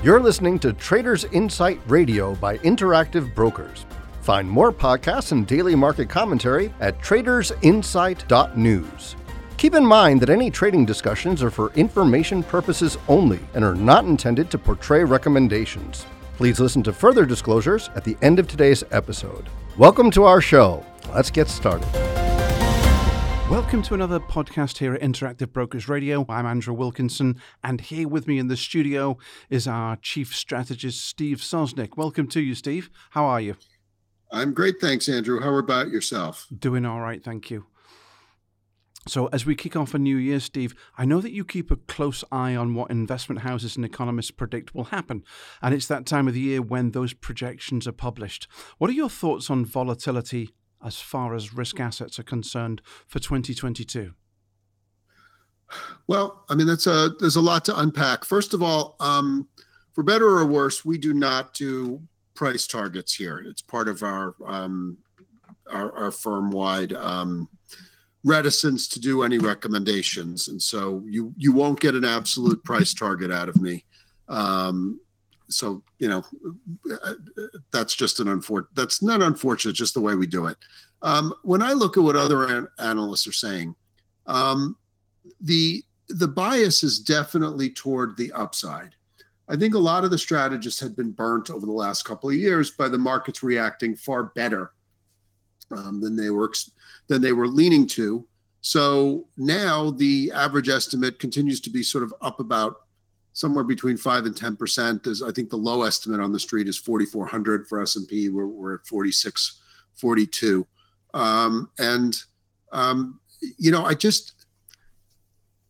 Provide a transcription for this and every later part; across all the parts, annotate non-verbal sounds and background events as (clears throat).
You're listening to Traders Insight Radio by Interactive Brokers. Find more podcasts and daily market commentary at tradersinsight.news. Keep in mind that any trading discussions are for information purposes only and are not intended to portray recommendations. Please listen to further disclosures at the end of today's episode. Welcome to our show. Let's get started. Welcome to another podcast here at Interactive Brokers Radio. I'm Andrew Wilkinson, and here with me in the studio is our chief strategist, Steve Sosnick. Welcome to you, Steve. How are you? I'm great, thanks, Andrew. How about yourself? Doing all right, thank you. So, as we kick off a new year, Steve, I know that you keep a close eye on what investment houses and economists predict will happen. And it's that time of the year when those projections are published. What are your thoughts on volatility as far as risk assets are concerned for 2022? Well, I mean, that's a there's a lot to unpack. First of all, um, for better or worse, we do not do price targets here. It's part of our um, our, our firm wide um, reticence to do any recommendations, and so you you won't get an absolute price target out of me. Um, so you know that's just an unfortunate that's not unfortunate just the way we do it. Um, when i look at what other an- analysts are saying um, the the bias is definitely toward the upside. I think a lot of the strategists had been burnt over the last couple of years by the markets reacting far better um, than they were than they were leaning to. So now the average estimate continues to be sort of up about somewhere between five and ten percent. Is I think the low estimate on the street is 4,400 for S and P. We're, we're at 46, 42, um, and um, you know I just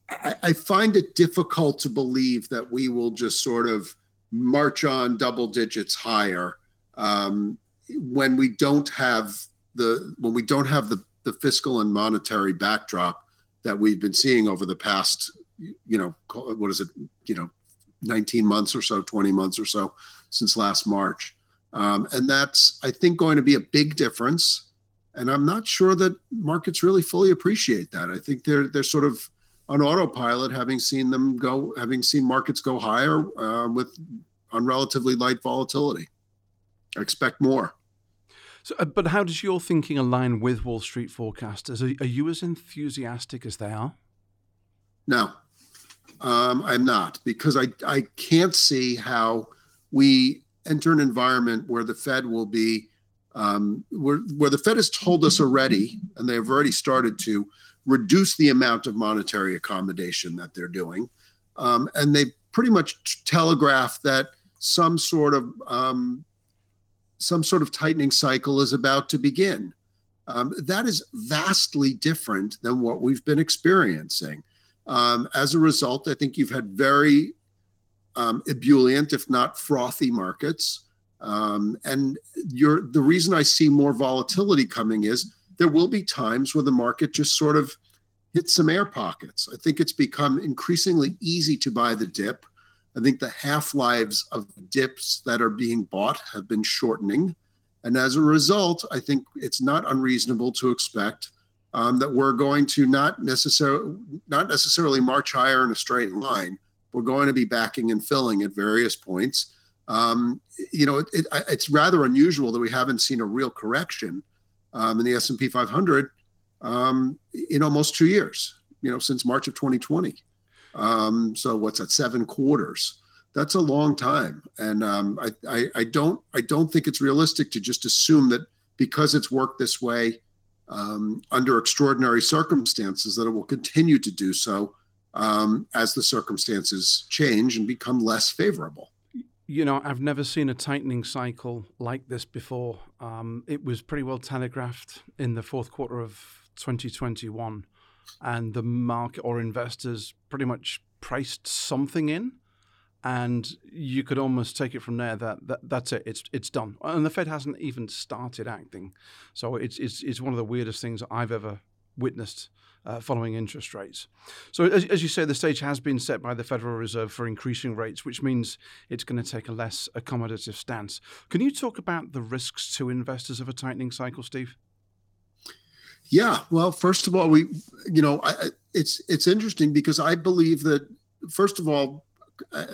I, I find it difficult to believe that we will just sort of march on double digits higher um, when we don't have the when we don't have the the fiscal and monetary backdrop that we've been seeing over the past you know what is it you know 19 months or so, 20 months or so since last March. Um, and that's, I think, going to be a big difference. And I'm not sure that markets really fully appreciate that. I think they're they're sort of on autopilot, having seen them go, having seen markets go higher uh, with on relatively light volatility. I expect more. So, uh, but how does your thinking align with Wall Street forecasters? Are, are you as enthusiastic as they are? No, um, I'm not because I, I can't see how we enter an environment where the Fed will be um, where, where the Fed has told us already, and they've already started to reduce the amount of monetary accommodation that they're doing. Um, and they pretty much telegraphed that some sort of um, some sort of tightening cycle is about to begin. Um, that is vastly different than what we've been experiencing. Um, as a result, I think you've had very um, ebullient, if not frothy, markets. Um, and the reason I see more volatility coming is there will be times where the market just sort of hits some air pockets. I think it's become increasingly easy to buy the dip. I think the half lives of dips that are being bought have been shortening. And as a result, I think it's not unreasonable to expect um, that we're going to not necessarily not necessarily march higher in a straight line. We're going to be backing and filling at various points. Um, you know, it, it, it's rather unusual that we haven't seen a real correction um, in the S and P 500 um, in almost two years. You know, since March of 2020. Um, so what's that? Seven quarters. That's a long time, and um, I, I, I don't I don't think it's realistic to just assume that because it's worked this way um, under extraordinary circumstances that it will continue to do so um, as the circumstances change and become less favorable. You know, I've never seen a tightening cycle like this before. Um, it was pretty well telegraphed in the fourth quarter of 2021, and the market or investors pretty much priced something in and you could almost take it from there that, that that's it it's it's done and the fed hasn't even started acting so it's it's, it's one of the weirdest things i've ever witnessed uh, following interest rates. So, as, as, you say, the stage has been set by the Federal Reserve for increasing rates, which means it's going to take a less accommodative stance. Can you talk about the risks to investors of a tightening cycle, Steve? Yeah. Well, first of all, we, you know, I, it's it's interesting because I believe that first of all, uh,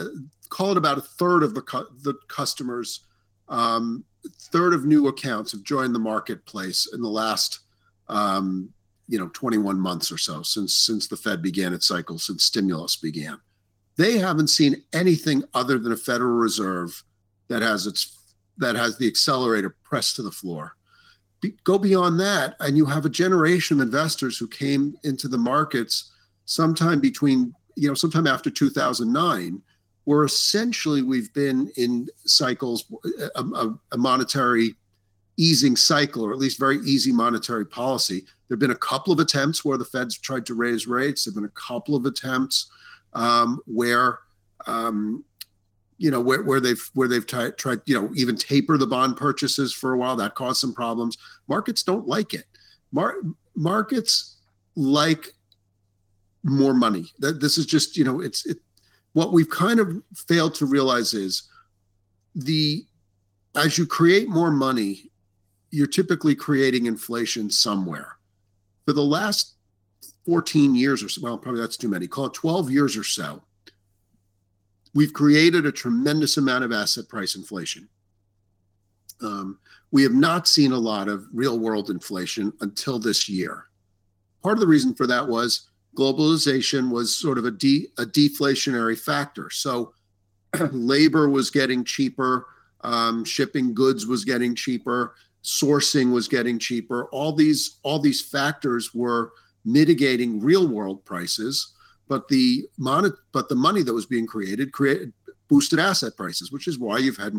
call it about a third of the cu- the customers, um, third of new accounts have joined the marketplace in the last, um, you know, 21 months or so since since the Fed began its cycle, since stimulus began. They haven't seen anything other than a Federal Reserve that has its that has the accelerator pressed to the floor. Be, go beyond that, and you have a generation of investors who came into the markets sometime between you know sometime after 2009 where essentially we've been in cycles a, a, a, monetary easing cycle or at least very easy monetary policy. There have been a couple of attempts where the feds tried to raise rates. There have been a couple of attempts um, where um, you know where, where they've where they've t- tried you know even taper the bond purchases for a while. That caused some problems. Markets don't like it. Mar- markets like more money. That this is just you know it's it, what we've kind of failed to realize is the as you create more money, you're typically creating inflation somewhere. For the last 14 years or so, well, probably that's too many. Call it 12 years or so. We've created a tremendous amount of asset price inflation. Um, we have not seen a lot of real world inflation until this year. Part of the reason for that was globalization was sort of a, de- a deflationary factor. So (clears throat) labor was getting cheaper, um, shipping goods was getting cheaper, sourcing was getting cheaper. All these all these factors were mitigating real world prices, but the mon- but the money that was being created created boosted asset prices, which is why you've had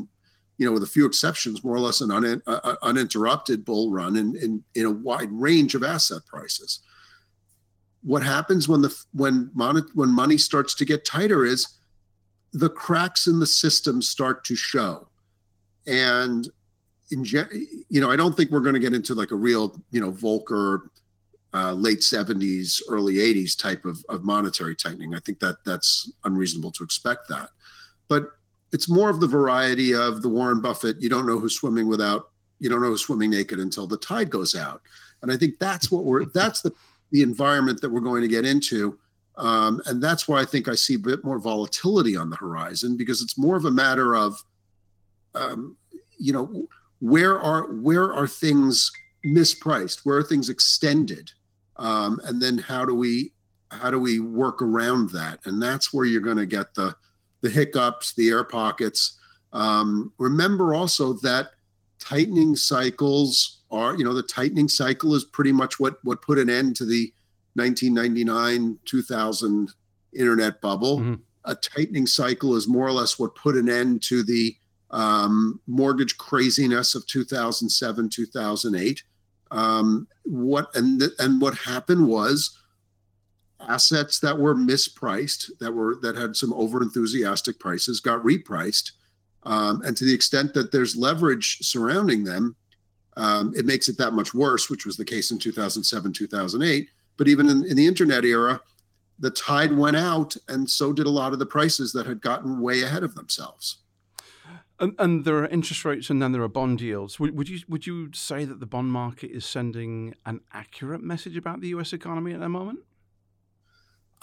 you know, with a few exceptions, more or less an un- uh, uninterrupted bull run in, in, in a wide range of asset prices what happens when the when mon- when money starts to get tighter is the cracks in the system start to show. And in you know i don't think we're going to get into like a real you know volcker uh, late 70s early 80s type of, of monetary tightening. I think that that's unreasonable to expect that. But it's more of the variety of the warren buffett you don't know who's swimming without you don't know who's swimming naked until the tide goes out. And i think that's what we're that's the the environment that we're going to get into. Um, and that's why I think I see a bit more volatility on the horizon because it's more of a matter of, um, you know, where are where are things mispriced? Where are things extended? Um, and then how do we how do we work around that? And that's where you're going to get the the hiccups, the air pockets. Um, remember also that tightening cycles are, you know, the tightening cycle is pretty much what what put an end to the 1999 2000 internet bubble. Mm-hmm. A tightening cycle is more or less what put an end to the um, mortgage craziness of 2007 2008. Um, what and th- and what happened was assets that were mispriced that were that had some overenthusiastic prices got repriced um, and to the extent that there's leverage surrounding them, um, it makes it that much worse, which was the case in 2007, 2008. But even in, in the internet era, the tide went out, and so did a lot of the prices that had gotten way ahead of themselves. And, and, there are interest rates, and then there are bond yields. Would, would, you would you say that the bond market is sending an accurate message about the U.S. economy at the moment?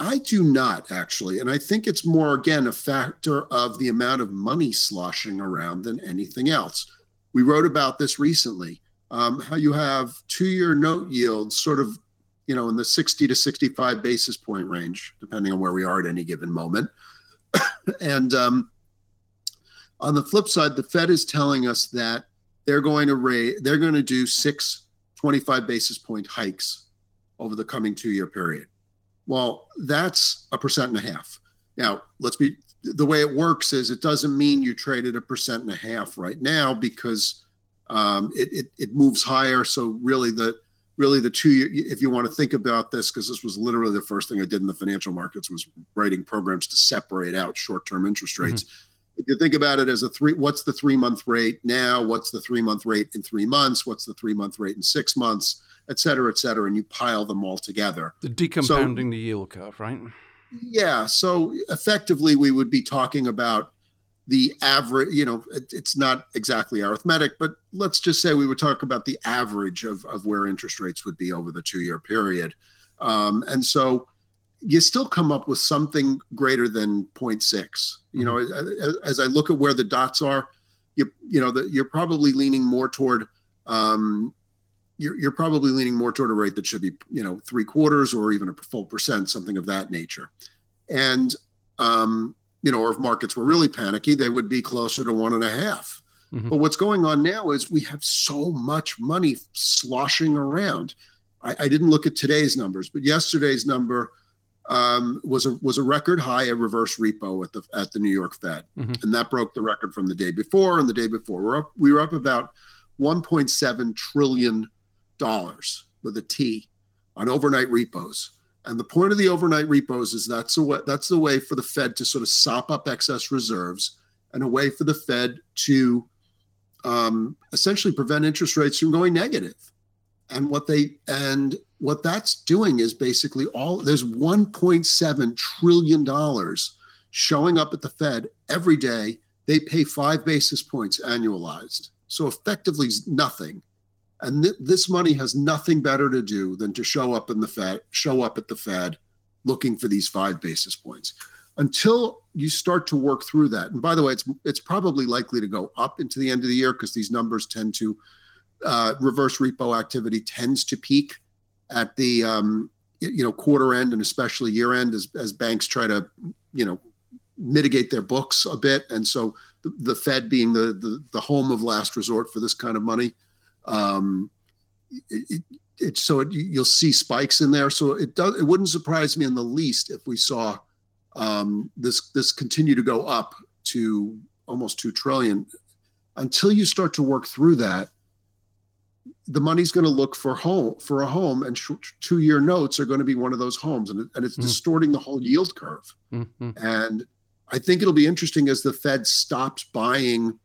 I do not actually. And I think it's more, again, a factor of the amount of money sloshing around than anything else. We wrote about this recently um, how you have two year note yields sort of, you know, in the 60 to 65 basis point range, depending on where we are at any given moment. (coughs) and um, on the flip side, the Fed is telling us that they're going to raise, they're going to do six 25 basis point hikes over the coming two year period. Well, that's a percent and a half. Now, let's be the way it works is it doesn't mean you traded a percent and a half right now because um, it, it, it moves higher. So really the really the two year, if you want to think about this, because this was literally the first thing I did in the financial markets was writing programs to separate out short term interest mm-hmm. rates. Mm-hmm. If you think about it as a three, what's the three month rate now? What's the three month rate in three months? What's the three month rate in six months? Et cetera, et cetera, and you pile them all together. The decompounding so, the yield curve, right? Yeah. So effectively, we would be talking about the average, you know, it, it's not exactly arithmetic, but let's just say we would talk about the average of, of where interest rates would be over the two year period. Um, and so you still come up with something greater than 0.6. You know, Mm-hmm. as, as I look at where the dots are, you you know, the, you're probably leaning more toward um, you're, you're probably leaning more toward a rate that should be, you know, three quarters or even a full percent, something of that nature. And, um, you know, or if markets were really panicky, they would be closer to one and a half. Mhm. But what's going on now is we have so much money sloshing around. I, I didn't look at today's numbers, but yesterday's number um, was a was a record high of reverse repo at the at the New York Fed, Mhm. and that broke the record from the day before and the day before. We're up we were up about 1.7 trillion dollars with a T on overnight repos. And the point of the overnight repos is that's a way, that's the way for the Fed to sort of sop up excess reserves and a way for the Fed to um, essentially prevent interest rates from going negative. And what they and what that's doing is basically all there's 1.7 trillion dollars showing up at the Fed every day. They pay five basis points annualized, so effectively nothing. And th- this money has nothing better to do than to show up in the Fed, show up at the Fed, looking for these five basis points. Until you start to work through that, and by the way, it's it's probably likely to go up into the end of the year because these numbers tend to uh, reverse repo activity tends to peak at the um, you know quarter end and especially year end as as banks try to you know mitigate their books a bit, and so the, the Fed being the, the the home of last resort for this kind of money, um, it, it, so it, you'll see spikes in there. So it does it wouldn't surprise me in the least if we saw um, this this continue to go up to almost two trillion. Until you start to work through that, the money's going to look for home for a home, and sh- two-year notes are going to be one of those homes, and, and it's Mm. distorting the whole yield curve. Mhm. And I think it'll be interesting as the Fed stops buying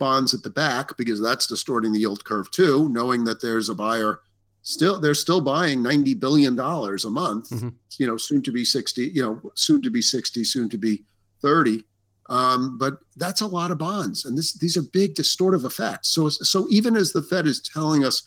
bonds at the back because that's distorting the yield curve too, knowing that there's a buyer still they're still buying 90 billion dollars a month, Mhm. you know, soon to be 60, you know, soon to be 60, soon to be 30. Um, but that's a lot of bonds, and this these are big distortive effects. So so even as the Fed is telling us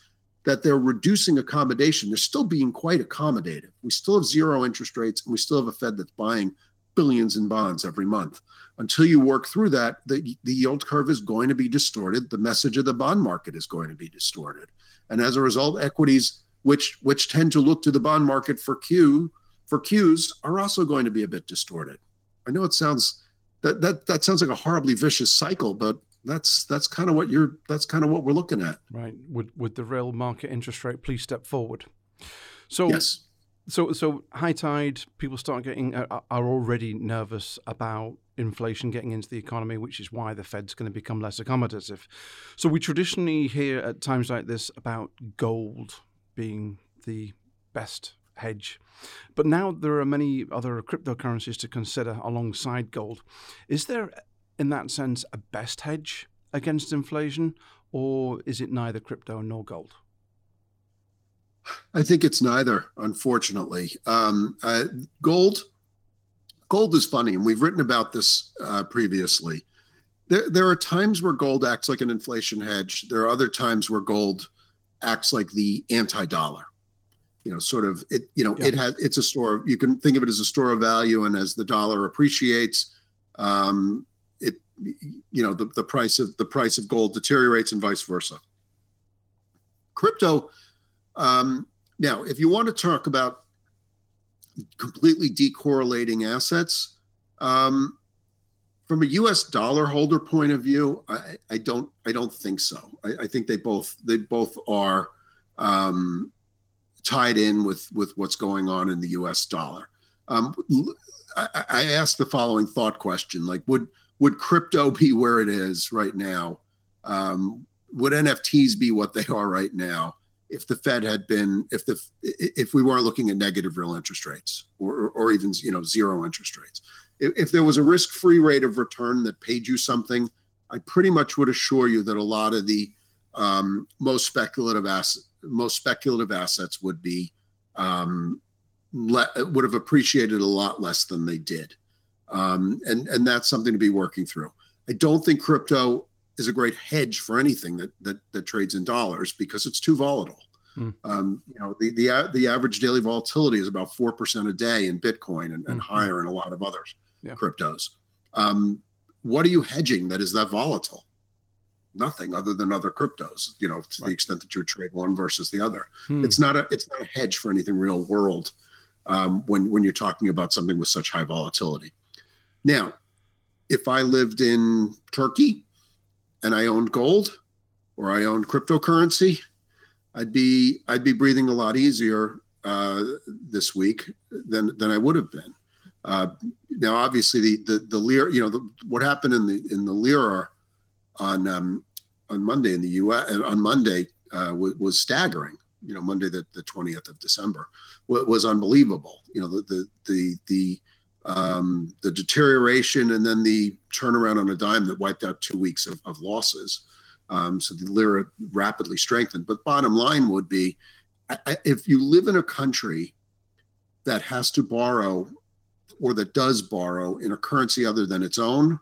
that they're reducing accommodation, they're still being quite accommodative. We still have zero interest rates, and we still have a Fed that's buying billions in bonds every month. Until you work through that, the, the yield curve is going to be distorted. The message of the bond market is going to be distorted. And as a result, equities, which which tend to look to the bond market for Q for cues, are also going to be a bit distorted. I know it sounds that that that sounds like a horribly vicious cycle, but that's that's kind of what you're that's kind of what we're looking at. Right. Would would the real market interest rate please step forward? So Yes. So, so high tide, people start getting uh, are already nervous about inflation getting into the economy, which is why the Fed's going to become less accommodative. So, we traditionally hear at times like this about gold being the best hedge, but now there are many other cryptocurrencies to consider alongside gold. Is there, in that sense, a best hedge against inflation, or is it neither crypto nor gold? I think it's neither, unfortunately. Um, uh, gold, gold is funny, and we've written about this uh, previously. There, there are times where gold acts like an inflation hedge. There are other times where gold acts like the anti-dollar. You know, sort of it. You know, Yeah. it has. It's a store. You can think of it as a store of value, and as the dollar appreciates, um, it. You know, the, the price of the price of gold deteriorates, and vice versa. Crypto um, now, if you want to talk about completely decorrelating assets, um, from a U.S. dollar holder point of view, I, I don't I don't think so. I, I think they both they both are um, tied in with with what's going on in the U.S. dollar. Um, I, I asked the following thought question: like, would would crypto (laughs) be where it is right now? Um, would NFTs be what they are right now? If the Fed had been if the if we weren't looking at negative real interest rates or or even you know zero interest rates. If, if there was a risk-free rate of return that paid you something I pretty much would assure you that a lot of the um, most speculative asset most speculative assets would be um, le- would have appreciated a lot less than they did. Um, and and that's something to be working through. I don't think crypto is a great hedge for anything that that that trades in dollars because it's too volatile. Mm. Um, you know, the, the the average daily volatility is about four percent a day in Bitcoin and, and mm-hmm. higher in a lot of other yeah. cryptos. Um, what are you hedging that is that volatile? Nothing other than other cryptos. You know, to right. the extent that you trade one versus the other, hmm. it's not a it's not a hedge for anything real world um, when when you're talking about something with such high volatility. Now, if I lived in Turkey and I owned gold or I owned cryptocurrency, I'd be I'd be breathing a lot easier uh, this week than than I would have been. Uh, now, obviously, the the the lira, you know, the, what happened in the in the lira on um, on Monday in the U.S. on Monday uh, was, was staggering. You know, Monday the the twentieth of December was, was unbelievable. You know, the the the the um, the deterioration and then the turnaround on a dime that wiped out two weeks of, of losses. Um, so the lira rapidly strengthened. But bottom line would be if you live in a country that has to borrow or that does borrow in a currency other than its own,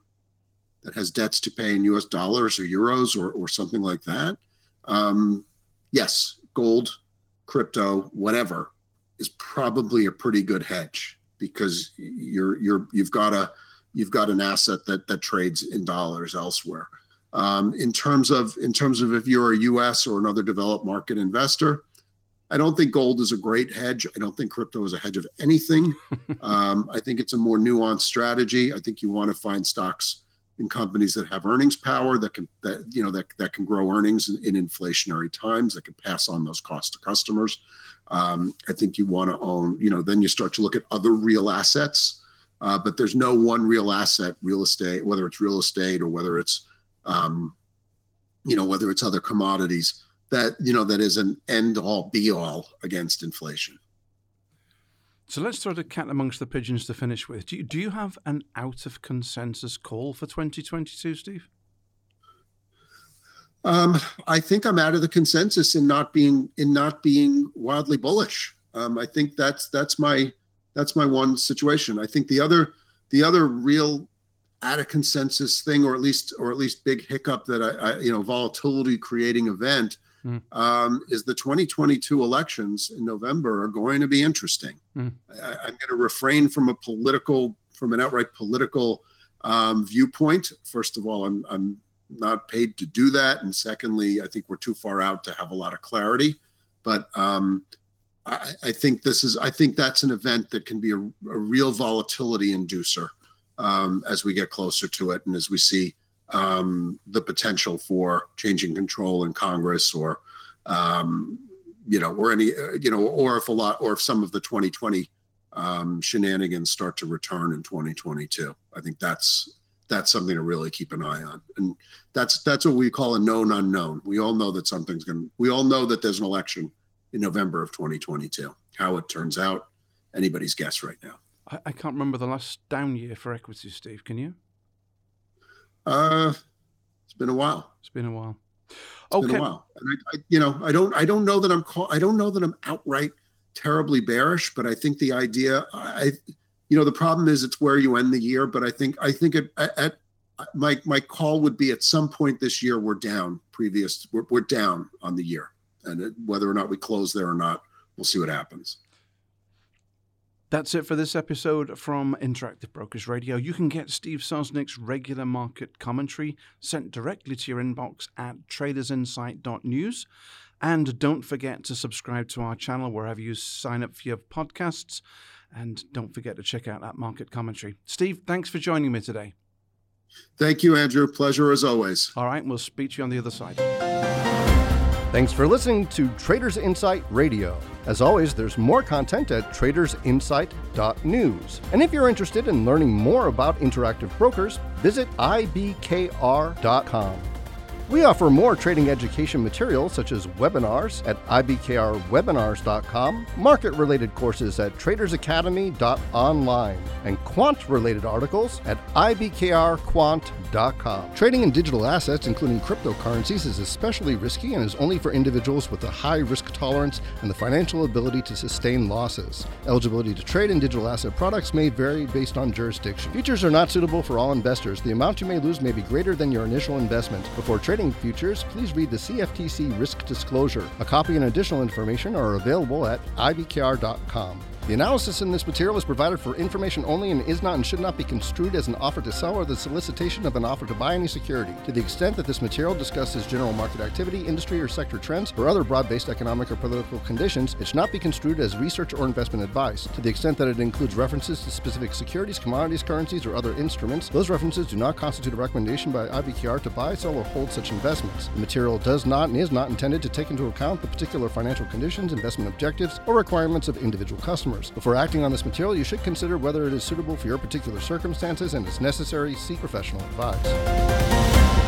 that has debts to pay in US dollars or euros or, or something like that, um, yes, gold, crypto, whatever is probably a pretty good hedge because you're you're you've got a you've got an asset that that trades in dollars elsewhere. Um, in terms of in terms of if you're a U.S. or another developed market investor, I don't think gold is a great hedge. I don't think crypto is a hedge of anything. (laughs) um, I think it's a more nuanced strategy. I think you want to find stocks in companies that have earnings power that can that you know that that can grow earnings in, in inflationary times that can pass on those costs to customers. Um, I think you want to own. You know, then you start to look at other real assets. Uh, but there's no one real asset, real estate, whether it's real estate or whether it's um, you know, whether it's other commodities, that you know that is an end all be all against inflation. So let's throw the cat amongst the pigeons to finish with. Do you, do you have an out of consensus call for 2022, Steve? Um, I think I'm out of the consensus in not being in not being wildly bullish. Um, I think that's that's my that's my one situation. I think the other the other real out of consensus thing, or at least or at least big hiccup that I, I you know volatility creating event mm. um, is the 2022 elections in November are going to be interesting. Mm. I, am going to refrain from a political from an outright political um, viewpoint. First of all, I'm I'm not paid to do that, and secondly, I think we're too far out to have a lot of clarity. But um, I, I, think this is I think that's an event that can be a, a real volatility inducer um, as we get closer to it and as we see um, the potential for changing control in Congress or, um, you know, or any, uh, you know, or if a lot, or if some of the 2020 um, shenanigans start to return in 2022. I think that's that's something to really keep an eye on, and that's that's what we call a known unknown. We all know that something's going. to We all know that there's an election in November of 2022. How it turns out, anybody's guess right now. I, I can't remember the last down year for equities, Steve. Can you? Uh, it's been a while. It's been a while. It's okay. been a while. And I, I, you know, I don't, I don't know that I'm, call, I don't know that I'm outright terribly bearish, but I think the idea, I, you know, the problem is it's where you end the year. But I think, I think at, at my my call would be at some point this year we're down. Previous, we're, we're down on the year, and it, whether or not we close there or not, we'll see what happens. That's it for this episode from Interactive Brokers Radio. You can get Steve Sosnick's regular market commentary sent directly to your inbox at tradersinsight.news. And don't forget to subscribe to our channel wherever you sign up for your podcasts. And don't forget to check out that market commentary. Steve, thanks for joining me today. Thank you, Andrew. Pleasure as always. All right, we'll speak to you on the other side. Thanks for listening to Traders Insight Radio. As always, there's more content at tradersinsight.news. And if you're interested in learning more about interactive brokers, visit ibkr.com. We offer more trading education materials such as webinars at ibkrwebinars.com, market related courses at tradersacademy.online, and quant related articles at ibkrquant.com. Trading in digital assets, including cryptocurrencies, is especially risky and is only for individuals with a high risk tolerance and the financial ability to sustain losses. Eligibility to trade in digital asset products may vary based on jurisdiction. Features are not suitable for all investors. The amount you may lose may be greater than your initial investment. Before trading, trading futures, please read the CFTC risk disclosure. A copy and additional information are available at ibkr.com. The analysis in this material is provided for information only and is not and should not be construed as an offer to sell or the solicitation of an offer to buy any security. To the extent that this material discusses general market activity, industry or sector trends, or other broad based economic or political conditions, it should not be construed as research or investment advice. To the extent that it includes references to specific securities, commodities, currencies, or other instruments, those references do not constitute a recommendation by IBKR to buy, sell, or hold such investments. The material does not and is not intended to take into account the particular financial conditions, investment objectives, or requirements of individual customers. Before acting on this material, you should consider whether it is suitable for your particular circumstances and, if necessary, seek professional advice.